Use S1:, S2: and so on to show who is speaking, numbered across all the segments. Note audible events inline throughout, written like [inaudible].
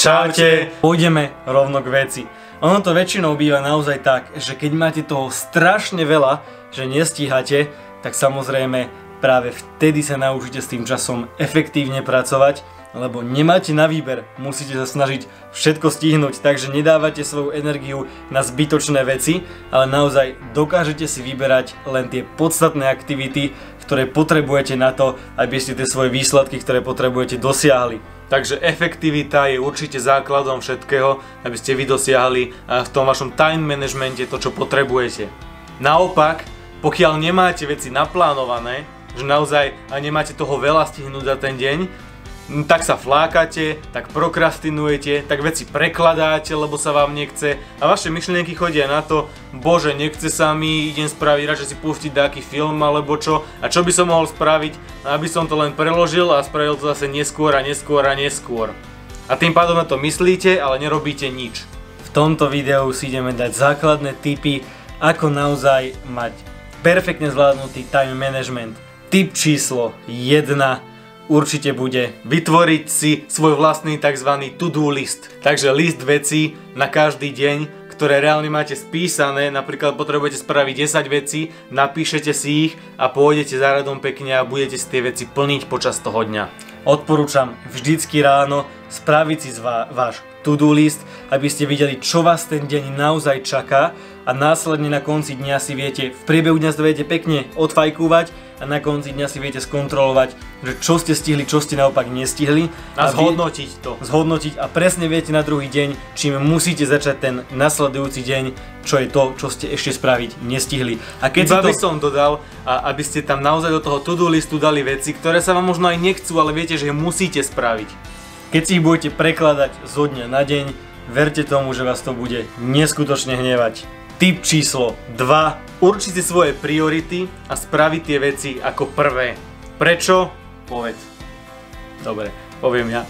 S1: Čaute! Pôjdeme rovno k veci. Ono to väčšinou býva naozaj tak, že keď máte toho strašne veľa, že nestíhate, tak samozrejme práve vtedy sa naučíte s tým časom efektívne pracovať, lebo nemáte na výber, musíte sa snažiť všetko stihnúť, takže nedávate svoju energiu na zbytočné veci, ale naozaj dokážete si vyberať len tie podstatné aktivity, ktoré potrebujete na to, aby ste tie svoje výsledky, ktoré potrebujete, dosiahli.
S2: Takže efektivita je určite základom všetkého, aby ste vy dosiahli v tom vašom time managemente to, čo potrebujete. Naopak, pokiaľ nemáte veci naplánované, že naozaj nemáte toho veľa stihnúť za ten deň, tak sa flákate, tak prokrastinujete, tak veci prekladáte, lebo sa vám nechce a vaše myšlienky chodia na to, bože, nechce sa mi, idem spraviť, radšej si pustiť nejaký film alebo čo a čo by som mohol spraviť, aby som to len preložil a spravil to zase neskôr a neskôr a neskôr. A tým pádom na to myslíte, ale nerobíte nič.
S1: V tomto videu si ideme dať základné tipy, ako naozaj mať perfektne zvládnutý time management. Tip číslo 1 určite bude vytvoriť si svoj vlastný tzv. to-do list. Takže list vecí na každý deň, ktoré reálne máte spísané, napríklad potrebujete spraviť 10 vecí, napíšete si ich a pôjdete za radom pekne a budete si tie veci plniť počas toho dňa. Odporúčam vždycky ráno spraviť si váš to-do list, aby ste videli, čo vás ten deň naozaj čaká a následne na konci dňa si viete, v priebehu dňa si viete pekne odfajkúvať a na konci dňa si viete skontrolovať, že čo ste stihli, čo ste naopak nestihli.
S2: A, a zhodnotiť to.
S1: Zhodnotiť a presne viete na druhý deň, čím musíte začať ten nasledujúci deň, čo je to, čo ste ešte spraviť nestihli.
S2: A keď Iba si to... by som dodal, a aby ste tam naozaj do toho to-do listu dali veci, ktoré sa vám možno aj nechcú, ale viete, že musíte spraviť.
S1: Keď si ich budete prekladať zo dňa na deň, verte tomu, že vás to bude neskutočne hnevať. Tip číslo 2.
S2: Určite svoje priority a spraviť tie veci ako prvé. Prečo? Povedz. Dobre, poviem ja.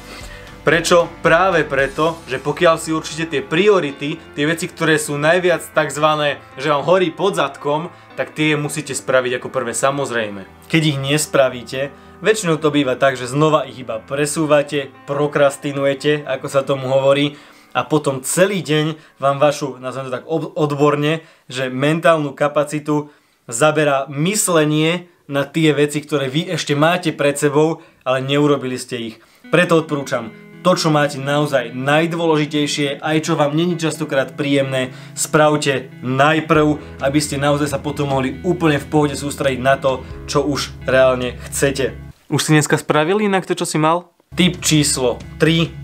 S2: Prečo? Práve preto, že pokiaľ si určite tie priority, tie veci, ktoré sú najviac tzv. že vám horí pod zadkom, tak tie musíte spraviť ako prvé samozrejme.
S1: Keď ich nespravíte, Väčšinou to býva tak, že znova ich iba presúvate, prokrastinujete, ako sa tomu hovorí, a potom celý deň vám vašu, nazvem to tak odborne, že mentálnu kapacitu zaberá myslenie na tie veci, ktoré vy ešte máte pred sebou, ale neurobili ste ich. Preto odporúčam to, čo máte naozaj najdôležitejšie, aj čo vám není častokrát príjemné, spravte najprv, aby ste naozaj sa potom mohli úplne v pohode sústrediť na to, čo už reálne chcete.
S2: Už si dneska spravil inak to, čo si mal?
S1: Tip číslo 3.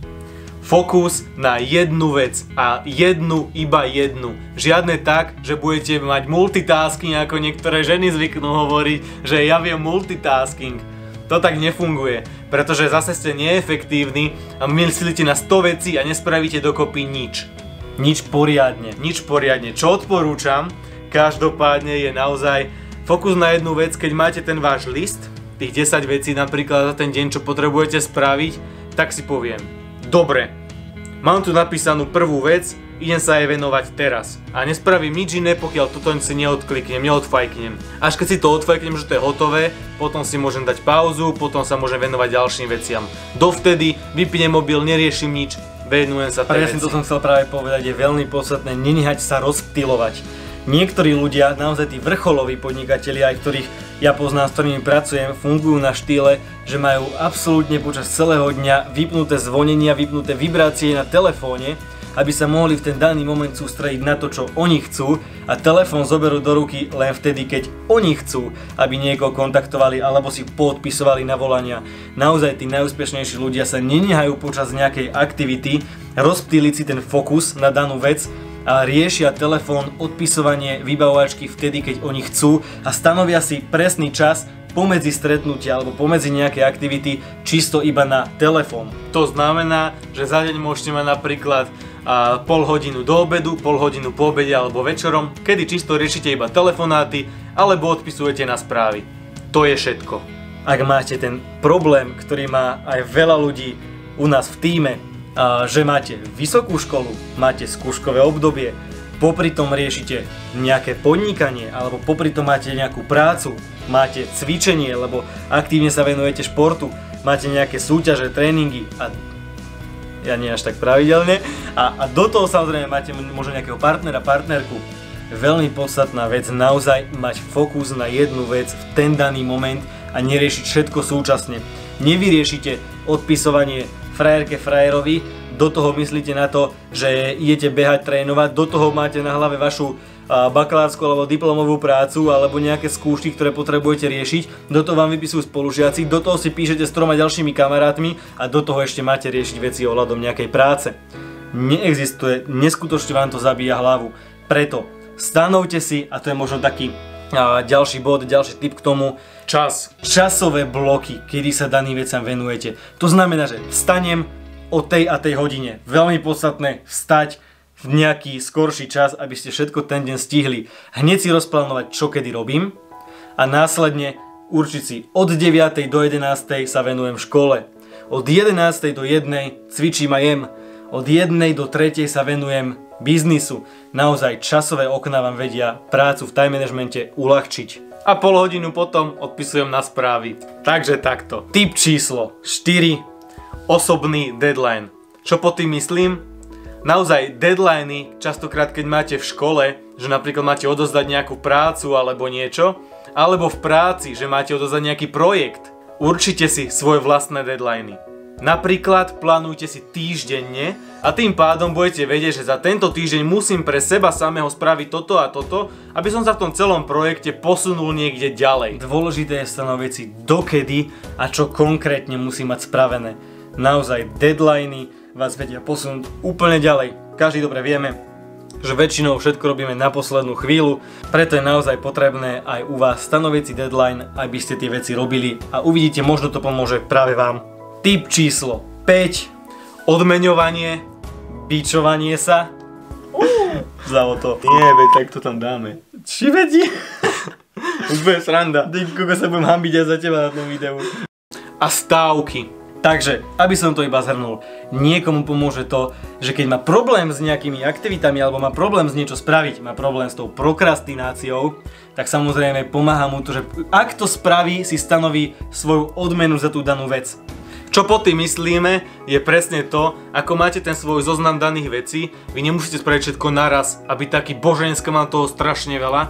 S1: Fokus na jednu vec a jednu, iba jednu. Žiadne tak, že budete mať multitasking, ako niektoré ženy zvyknú hovoriť, že ja viem multitasking. To tak nefunguje, pretože zase ste neefektívni a myslíte na 100 vecí a nespravíte dokopy nič. Nič poriadne. Nič poriadne. Čo odporúčam, každopádne je naozaj fokus na jednu vec, keď máte ten váš list, tých 10 vecí napríklad za ten deň, čo potrebujete spraviť, tak si poviem, dobre, mám tu napísanú prvú vec, idem sa jej venovať teraz. A nespravím nič iné, pokiaľ toto si neodkliknem, neodfajknem. Až keď si to odfajknem, že to je hotové, potom si môžem dať pauzu, potom sa môžem venovať ďalším veciam. Dovtedy vypnem mobil, neriešim nič, venujem sa tej Presne to som chcel práve povedať, je veľmi podstatné nenehať sa rozptilovať. Niektorí ľudia, naozaj tí vrcholoví podnikatelia, aj ktorých ja poznám, s ktorými pracujem, fungujú na štýle, že majú absolútne počas celého dňa vypnuté zvonenia, vypnuté vibrácie na telefóne, aby sa mohli v ten daný moment sústrediť na to, čo oni chcú a telefón zoberú do ruky len vtedy, keď oni chcú, aby niekoho kontaktovali alebo si podpisovali na volania. Naozaj tí najúspešnejší ľudia sa nenehajú počas nejakej aktivity rozptýliť si ten fokus na danú vec riešia telefón, odpisovanie, vybavovačky vtedy, keď oni chcú a stanovia si presný čas pomedzi stretnutia alebo pomedzi nejaké aktivity čisto iba na telefón.
S2: To znamená, že za deň môžete mať napríklad a pol hodinu do obedu, pol hodinu po obede alebo večerom, kedy čisto riešite iba telefonáty alebo odpisujete na správy. To je všetko.
S1: Ak máte ten problém, ktorý má aj veľa ľudí u nás v týme, že máte vysokú školu, máte skúškové obdobie, popri tom riešite nejaké podnikanie, alebo popri tom máte nejakú prácu, máte cvičenie, lebo aktívne sa venujete športu, máte nejaké súťaže, tréningy a ja nie až tak pravidelne. A, a do toho samozrejme máte možno nejakého partnera, partnerku. Veľmi podstatná vec, naozaj mať fokus na jednu vec v ten daný moment a neriešiť všetko súčasne. Nevyriešite odpisovanie frajerke frajerovi, do toho myslíte na to, že idete behať, trénovať, do toho máte na hlave vašu bakalársku alebo diplomovú prácu alebo nejaké skúšky, ktoré potrebujete riešiť, do toho vám vypisujú spolužiaci, do toho si píšete s troma ďalšími kamarátmi a do toho ešte máte riešiť veci ohľadom nejakej práce. Neexistuje, neskutočne vám to zabíja hlavu. Preto stanovte si, a to je možno taký a ďalší bod, ďalší tip k tomu.
S2: Čas.
S1: Časové bloky, kedy sa daným vecam venujete. To znamená, že vstanem o tej a tej hodine. Veľmi podstatné vstať, v nejaký skorší čas, aby ste všetko ten deň stihli. Hneď si rozplánovať, čo kedy robím a následne určiť si od 9. do 11. sa venujem škole. Od 11. do 1. cvičím a jem. Od 1. do 3. sa venujem biznisu. Naozaj časové okna vám vedia prácu v time managemente uľahčiť.
S2: A pol hodinu potom odpisujem na správy. Takže takto.
S1: Typ číslo 4.
S2: Osobný deadline. Čo po tým myslím? naozaj deadliny, častokrát keď máte v škole, že napríklad máte odozdať nejakú prácu alebo niečo, alebo v práci, že máte odozdať nejaký projekt, určite si svoje vlastné deadliny. Napríklad plánujte si týždenne a tým pádom budete vedieť, že za tento týždeň musím pre seba samého spraviť toto a toto, aby som sa v tom celom projekte posunul niekde ďalej.
S1: Dôležité je stanoviť si dokedy a čo konkrétne musí mať spravené. Naozaj deadliny vás vedia posunúť úplne ďalej. Každý dobre vieme, že väčšinou všetko robíme na poslednú chvíľu, preto je naozaj potrebné aj u vás stanoviť si deadline, aby ste tie veci robili a uvidíte, možno to pomôže práve vám. Tip číslo 5. Odmeňovanie, bičovanie sa. [laughs] Uh, Zavo to.
S2: Nie, veď tak to tam dáme.
S1: Či vedí? [laughs]
S2: Už bude sranda.
S1: Ty koko sa budem hambiť aj za teba na tom videu.
S2: A stávky.
S1: Takže, aby som to iba zhrnul, niekomu pomôže to, že keď má problém s nejakými aktivitami alebo má problém s niečo spraviť, má problém s tou prokrastináciou, tak samozrejme pomáha mu to, že ak to spraví, si stanoví svoju odmenu za tú danú vec.
S2: Čo po tým myslíme, je presne to, ako máte ten svoj zoznam daných vecí, vy nemusíte spraviť všetko naraz, aby taký boženské mám toho strašne veľa,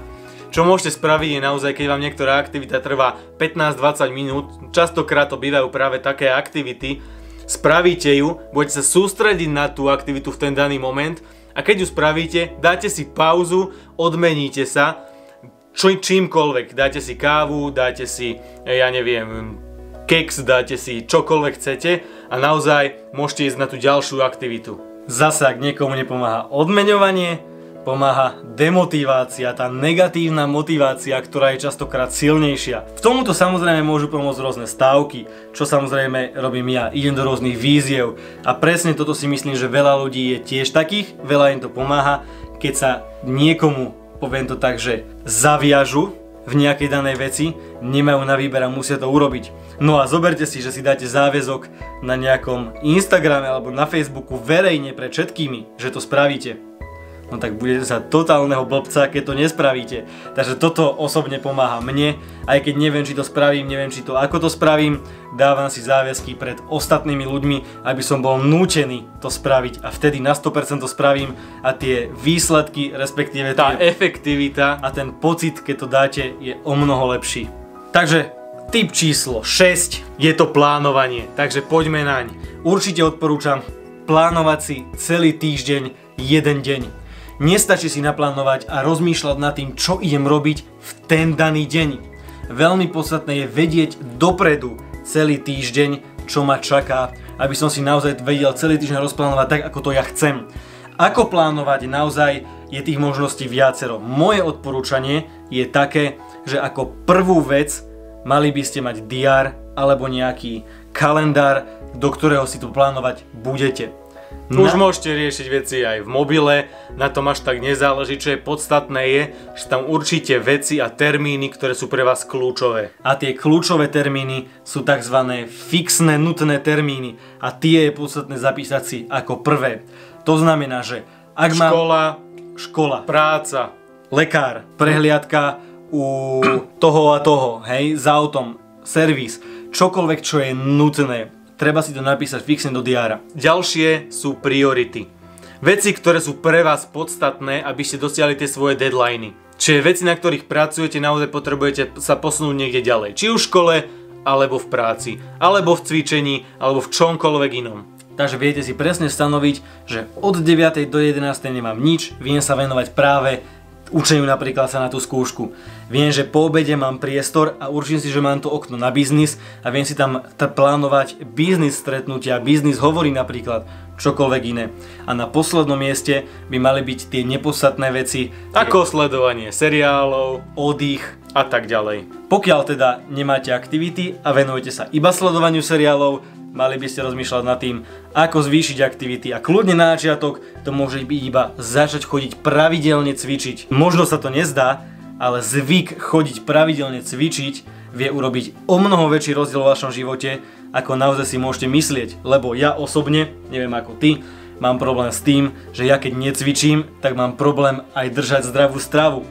S2: čo môžete spraviť je naozaj, keď vám niektorá aktivita trvá 15-20 minút, častokrát to bývajú práve také aktivity, spravíte ju, budete sa sústrediť na tú aktivitu v ten daný moment a keď ju spravíte, dáte si pauzu, odmeníte sa, čo, čímkoľvek, dáte si kávu, dáte si, ja neviem, keks, dáte si čokoľvek chcete a naozaj môžete ísť na tú ďalšiu aktivitu.
S1: Zase, ak niekomu nepomáha odmeňovanie, pomáha demotivácia, tá negatívna motivácia, ktorá je častokrát silnejšia. V tomuto samozrejme môžu pomôcť rôzne stávky, čo samozrejme robím ja, idem do rôznych víziev a presne toto si myslím, že veľa ľudí je tiež takých, veľa im to pomáha, keď sa niekomu, poviem to tak, že zaviažu v nejakej danej veci, nemajú na výber a musia to urobiť. No a zoberte si, že si dáte záväzok na nejakom Instagrame alebo na Facebooku verejne pred všetkými, že to spravíte no tak budete sa totálneho blbca, keď to nespravíte. Takže toto osobne pomáha mne, aj keď neviem, či to spravím, neviem, či to ako to spravím, dávam si záväzky pred ostatnými ľuďmi, aby som bol nútený to spraviť a vtedy na 100% to spravím a tie výsledky, respektíve
S2: tá tie, efektivita
S1: a ten pocit, keď to dáte, je o mnoho lepší. Takže tip číslo 6
S2: je to plánovanie, takže poďme naň.
S1: Určite odporúčam plánovať si celý týždeň jeden deň Nestačí si naplánovať a rozmýšľať nad tým, čo idem robiť v ten daný deň. Veľmi podstatné je vedieť dopredu celý týždeň, čo ma čaká, aby som si naozaj vedel celý týždeň rozplánovať tak, ako to ja chcem. Ako plánovať naozaj je tých možností viacero. Moje odporúčanie je také, že ako prvú vec mali by ste mať diár alebo nejaký kalendár, do ktorého si to plánovať budete.
S2: Na... Už môžete riešiť veci aj v mobile, na tom až tak nezáleží, čo je podstatné je, že tam určite veci a termíny, ktoré sú pre vás kľúčové.
S1: A tie kľúčové termíny sú tzv. fixné nutné termíny. A tie je podstatné zapísať si ako prvé. To znamená, že ak
S2: má... Škola,
S1: škola,
S2: práca,
S1: lekár, prehliadka u toho a toho, hej, za autom, servis, čokoľvek, čo je nutné treba si to napísať fixne do diára.
S2: Ďalšie sú priority. Veci, ktoré sú pre vás podstatné, aby ste dosiahli tie svoje deadliny. Čiže veci, na ktorých pracujete, naozaj potrebujete sa posunúť niekde ďalej. Či v škole, alebo v práci, alebo v cvičení, alebo v čomkoľvek inom.
S1: Takže viete si presne stanoviť, že od 9. do 11. nemám nič, viem sa venovať práve učeniu napríklad sa na tú skúšku. Viem, že po obede mám priestor a určím si, že mám to okno na biznis a viem si tam plánovať biznis stretnutia, biznis hovorí napríklad, čokoľvek iné. A na poslednom mieste by mali byť tie nepodstatné veci.
S2: Ako sledovanie seriálov,
S1: oddych
S2: a tak ďalej.
S1: Pokiaľ teda nemáte aktivity a venujete sa iba sledovaniu seriálov, mali by ste rozmýšľať nad tým, ako zvýšiť aktivity a kľudne na začiatok to môže byť iba začať chodiť pravidelne cvičiť. Možno sa to nezdá, ale zvyk chodiť pravidelne cvičiť vie urobiť o mnoho väčší rozdiel v vašom živote, ako naozaj si môžete myslieť. Lebo ja osobne, neviem ako ty, mám problém s tým, že ja keď necvičím, tak mám problém aj držať zdravú stravu.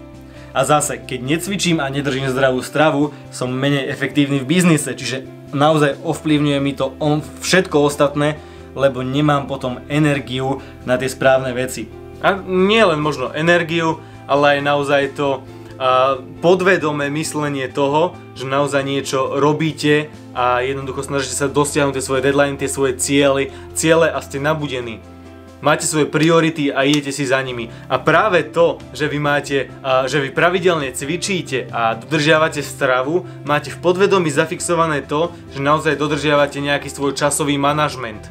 S1: A zase, keď necvičím a nedržím zdravú stravu, som menej efektívny v biznise, čiže naozaj ovplyvňuje mi to on všetko ostatné, lebo nemám potom energiu na tie správne veci.
S2: A nie len možno energiu, ale aj naozaj to a podvedomé myslenie toho, že naozaj niečo robíte a jednoducho snažíte sa dosiahnuť tie svoje deadline, tie svoje ciele, ciele a ste nabudení máte svoje priority a idete si za nimi. A práve to, že vy máte, že vy pravidelne cvičíte a dodržiavate stravu, máte v podvedomí zafixované to, že naozaj dodržiavate nejaký svoj časový manažment.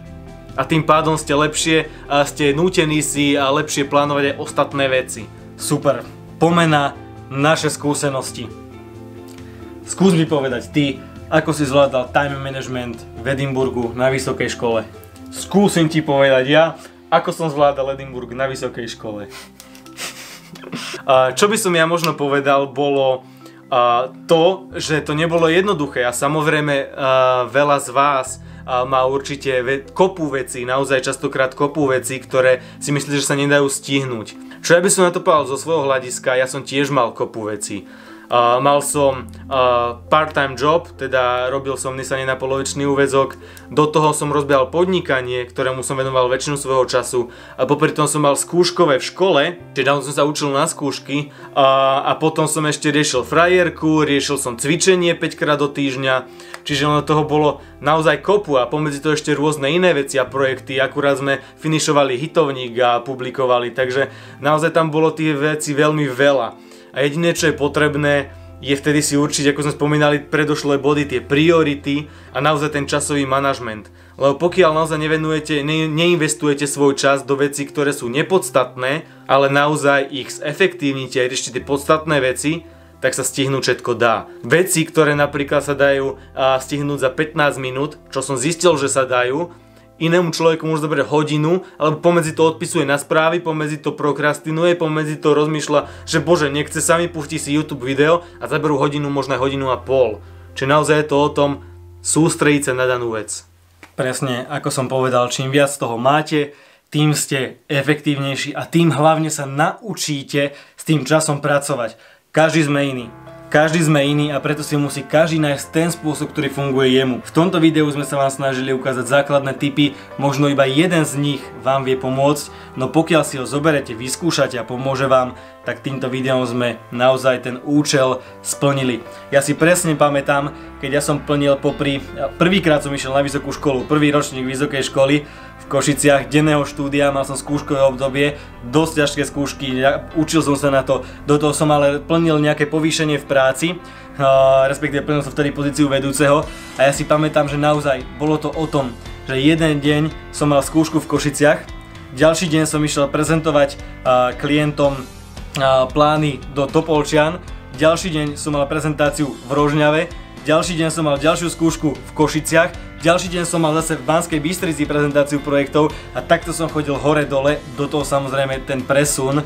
S2: A tým pádom ste lepšie, a ste nútení si a lepšie plánovať aj ostatné veci.
S1: Super. Pomena naše skúsenosti. Skús mi povedať ty, ako si zvládal time management v Edinburgu na vysokej škole. Skúsim ti povedať ja, ako som zvládal Edinburgh na vysokej škole.
S2: Čo by som ja možno povedal, bolo to, že to nebolo jednoduché a samozrejme veľa z vás má určite kopu veci, naozaj častokrát kopu veci, ktoré si myslíte, že sa nedajú stihnúť. Čo ja by som na to povedal zo svojho hľadiska, ja som tiež mal kopu veci. Uh, mal som uh, part-time job, teda robil som nisanie na polovičný úvezok, do toho som rozbiehal podnikanie, ktorému som venoval väčšinu svojho času. A popri tom som mal skúškové v škole, čiže dávno som sa učil na skúšky. A, a potom som ešte riešil frajerku, riešil som cvičenie 5 krát do týždňa, čiže ono toho bolo naozaj kopu a pomedzi to ešte rôzne iné veci a projekty, akurát sme finišovali hitovník a publikovali, takže naozaj tam bolo tých veci veľmi veľa a jediné, čo je potrebné, je vtedy si určiť, ako sme spomínali, predošlé body, tie priority a naozaj ten časový manažment. Lebo pokiaľ naozaj nevenujete, ne, neinvestujete svoj čas do vecí, ktoré sú nepodstatné, ale naozaj ich zefektívnite a riešte tie podstatné veci, tak sa stihnúť všetko dá. Veci, ktoré napríklad sa dajú stihnúť za 15 minút, čo som zistil, že sa dajú, inému človeku môže zobrať hodinu, alebo pomedzi to odpisuje na správy, pomedzi to prokrastinuje, pomedzi to rozmýšľa, že bože, nechce sa mi, si YouTube video a zaberú hodinu, možno hodinu a pol. Čiže naozaj je to o tom sústrediť sa na danú vec.
S1: Presne, ako som povedal, čím viac toho máte, tým ste efektívnejší a tým hlavne sa naučíte s tým časom pracovať. Každý sme iný. Každý sme iný a preto si musí každý nájsť ten spôsob, ktorý funguje jemu. V tomto videu sme sa vám snažili ukázať základné typy, možno iba jeden z nich vám vie pomôcť, no pokiaľ si ho zoberete, vyskúšate a pomôže vám, tak týmto videom sme naozaj ten účel splnili. Ja si presne pamätám, keď ja som plnil popri, prvýkrát som išiel na vysokú školu, prvý ročník vysokej školy, v Košiciach denného štúdia, mal som skúškové obdobie, dosť ťažké skúšky, učil som sa na to, do toho som ale plnil nejaké povýšenie v práci, respektíve plnil som vtedy pozíciu vedúceho a ja si pamätám, že naozaj bolo to o tom, že jeden deň som mal skúšku v Košiciach, ďalší deň som išiel prezentovať klientom plány do Topolčian, ďalší deň som mal prezentáciu v Rožňave, ďalší deň som mal ďalšiu skúšku v Košiciach, ďalší deň som mal zase v Banskej Bystrici prezentáciu projektov. A takto som chodil hore-dole, do toho samozrejme ten presun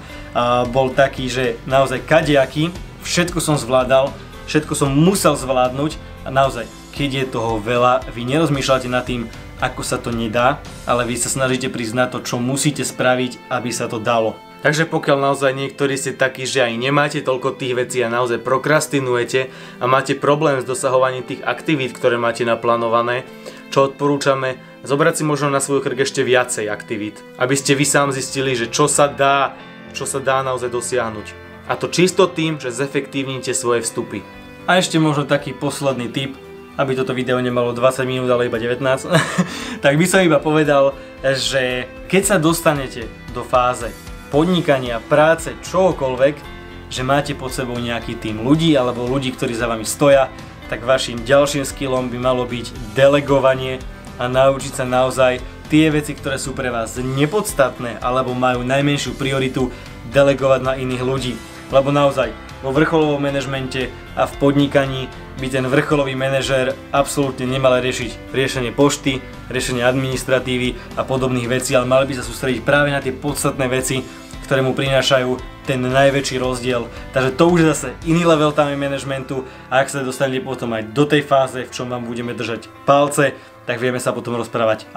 S1: bol taký, že naozaj kadejaký, všetko som zvládal, všetko som musel zvládnuť. A naozaj, keď je toho veľa, vy nerozmýšľate nad tým, ako sa to nedá, ale vy sa snažíte prísť na to, čo musíte spraviť, aby sa to dalo.
S2: Takže pokiaľ naozaj niektorí ste takí, že aj nemáte toľko tých vecí a naozaj prokrastinujete a máte problém s dosahovaním tých aktivít, ktoré máte naplánované,
S1: čo odporúčame, zobrať si možno na svoj krk ešte viacej aktivít, aby ste vy sám zistili, že čo sa dá, čo sa dá naozaj dosiahnuť. A to čisto tým, že zefektívnite svoje vstupy. A ešte možno taký posledný tip, aby toto video nemalo 20 minút, ale iba 19, [laughs] tak by som iba povedal, že keď sa dostanete do fáze podnikania, práce, čokoľvek, že máte pod sebou nejaký tým ľudí alebo ľudí, ktorí za vami stoja, tak vašim ďalším skillom by malo byť delegovanie a naučiť sa naozaj tie veci, ktoré sú pre vás nepodstatné alebo majú najmenšiu prioritu delegovať na iných ľudí. Lebo naozaj vo vrcholovom manažmente a v podnikaní by ten vrcholový manažer absolútne nemal riešiť riešenie pošty, riešenie administratívy a podobných vecí, ale mali by sa sústrediť práve na tie podstatné veci, ktoré mu prinášajú ten najväčší rozdiel. Takže to už je zase iný level time managementu a ak sa dostanete potom aj do tej fáze, v čom vám budeme držať palce, tak vieme sa potom rozprávať aj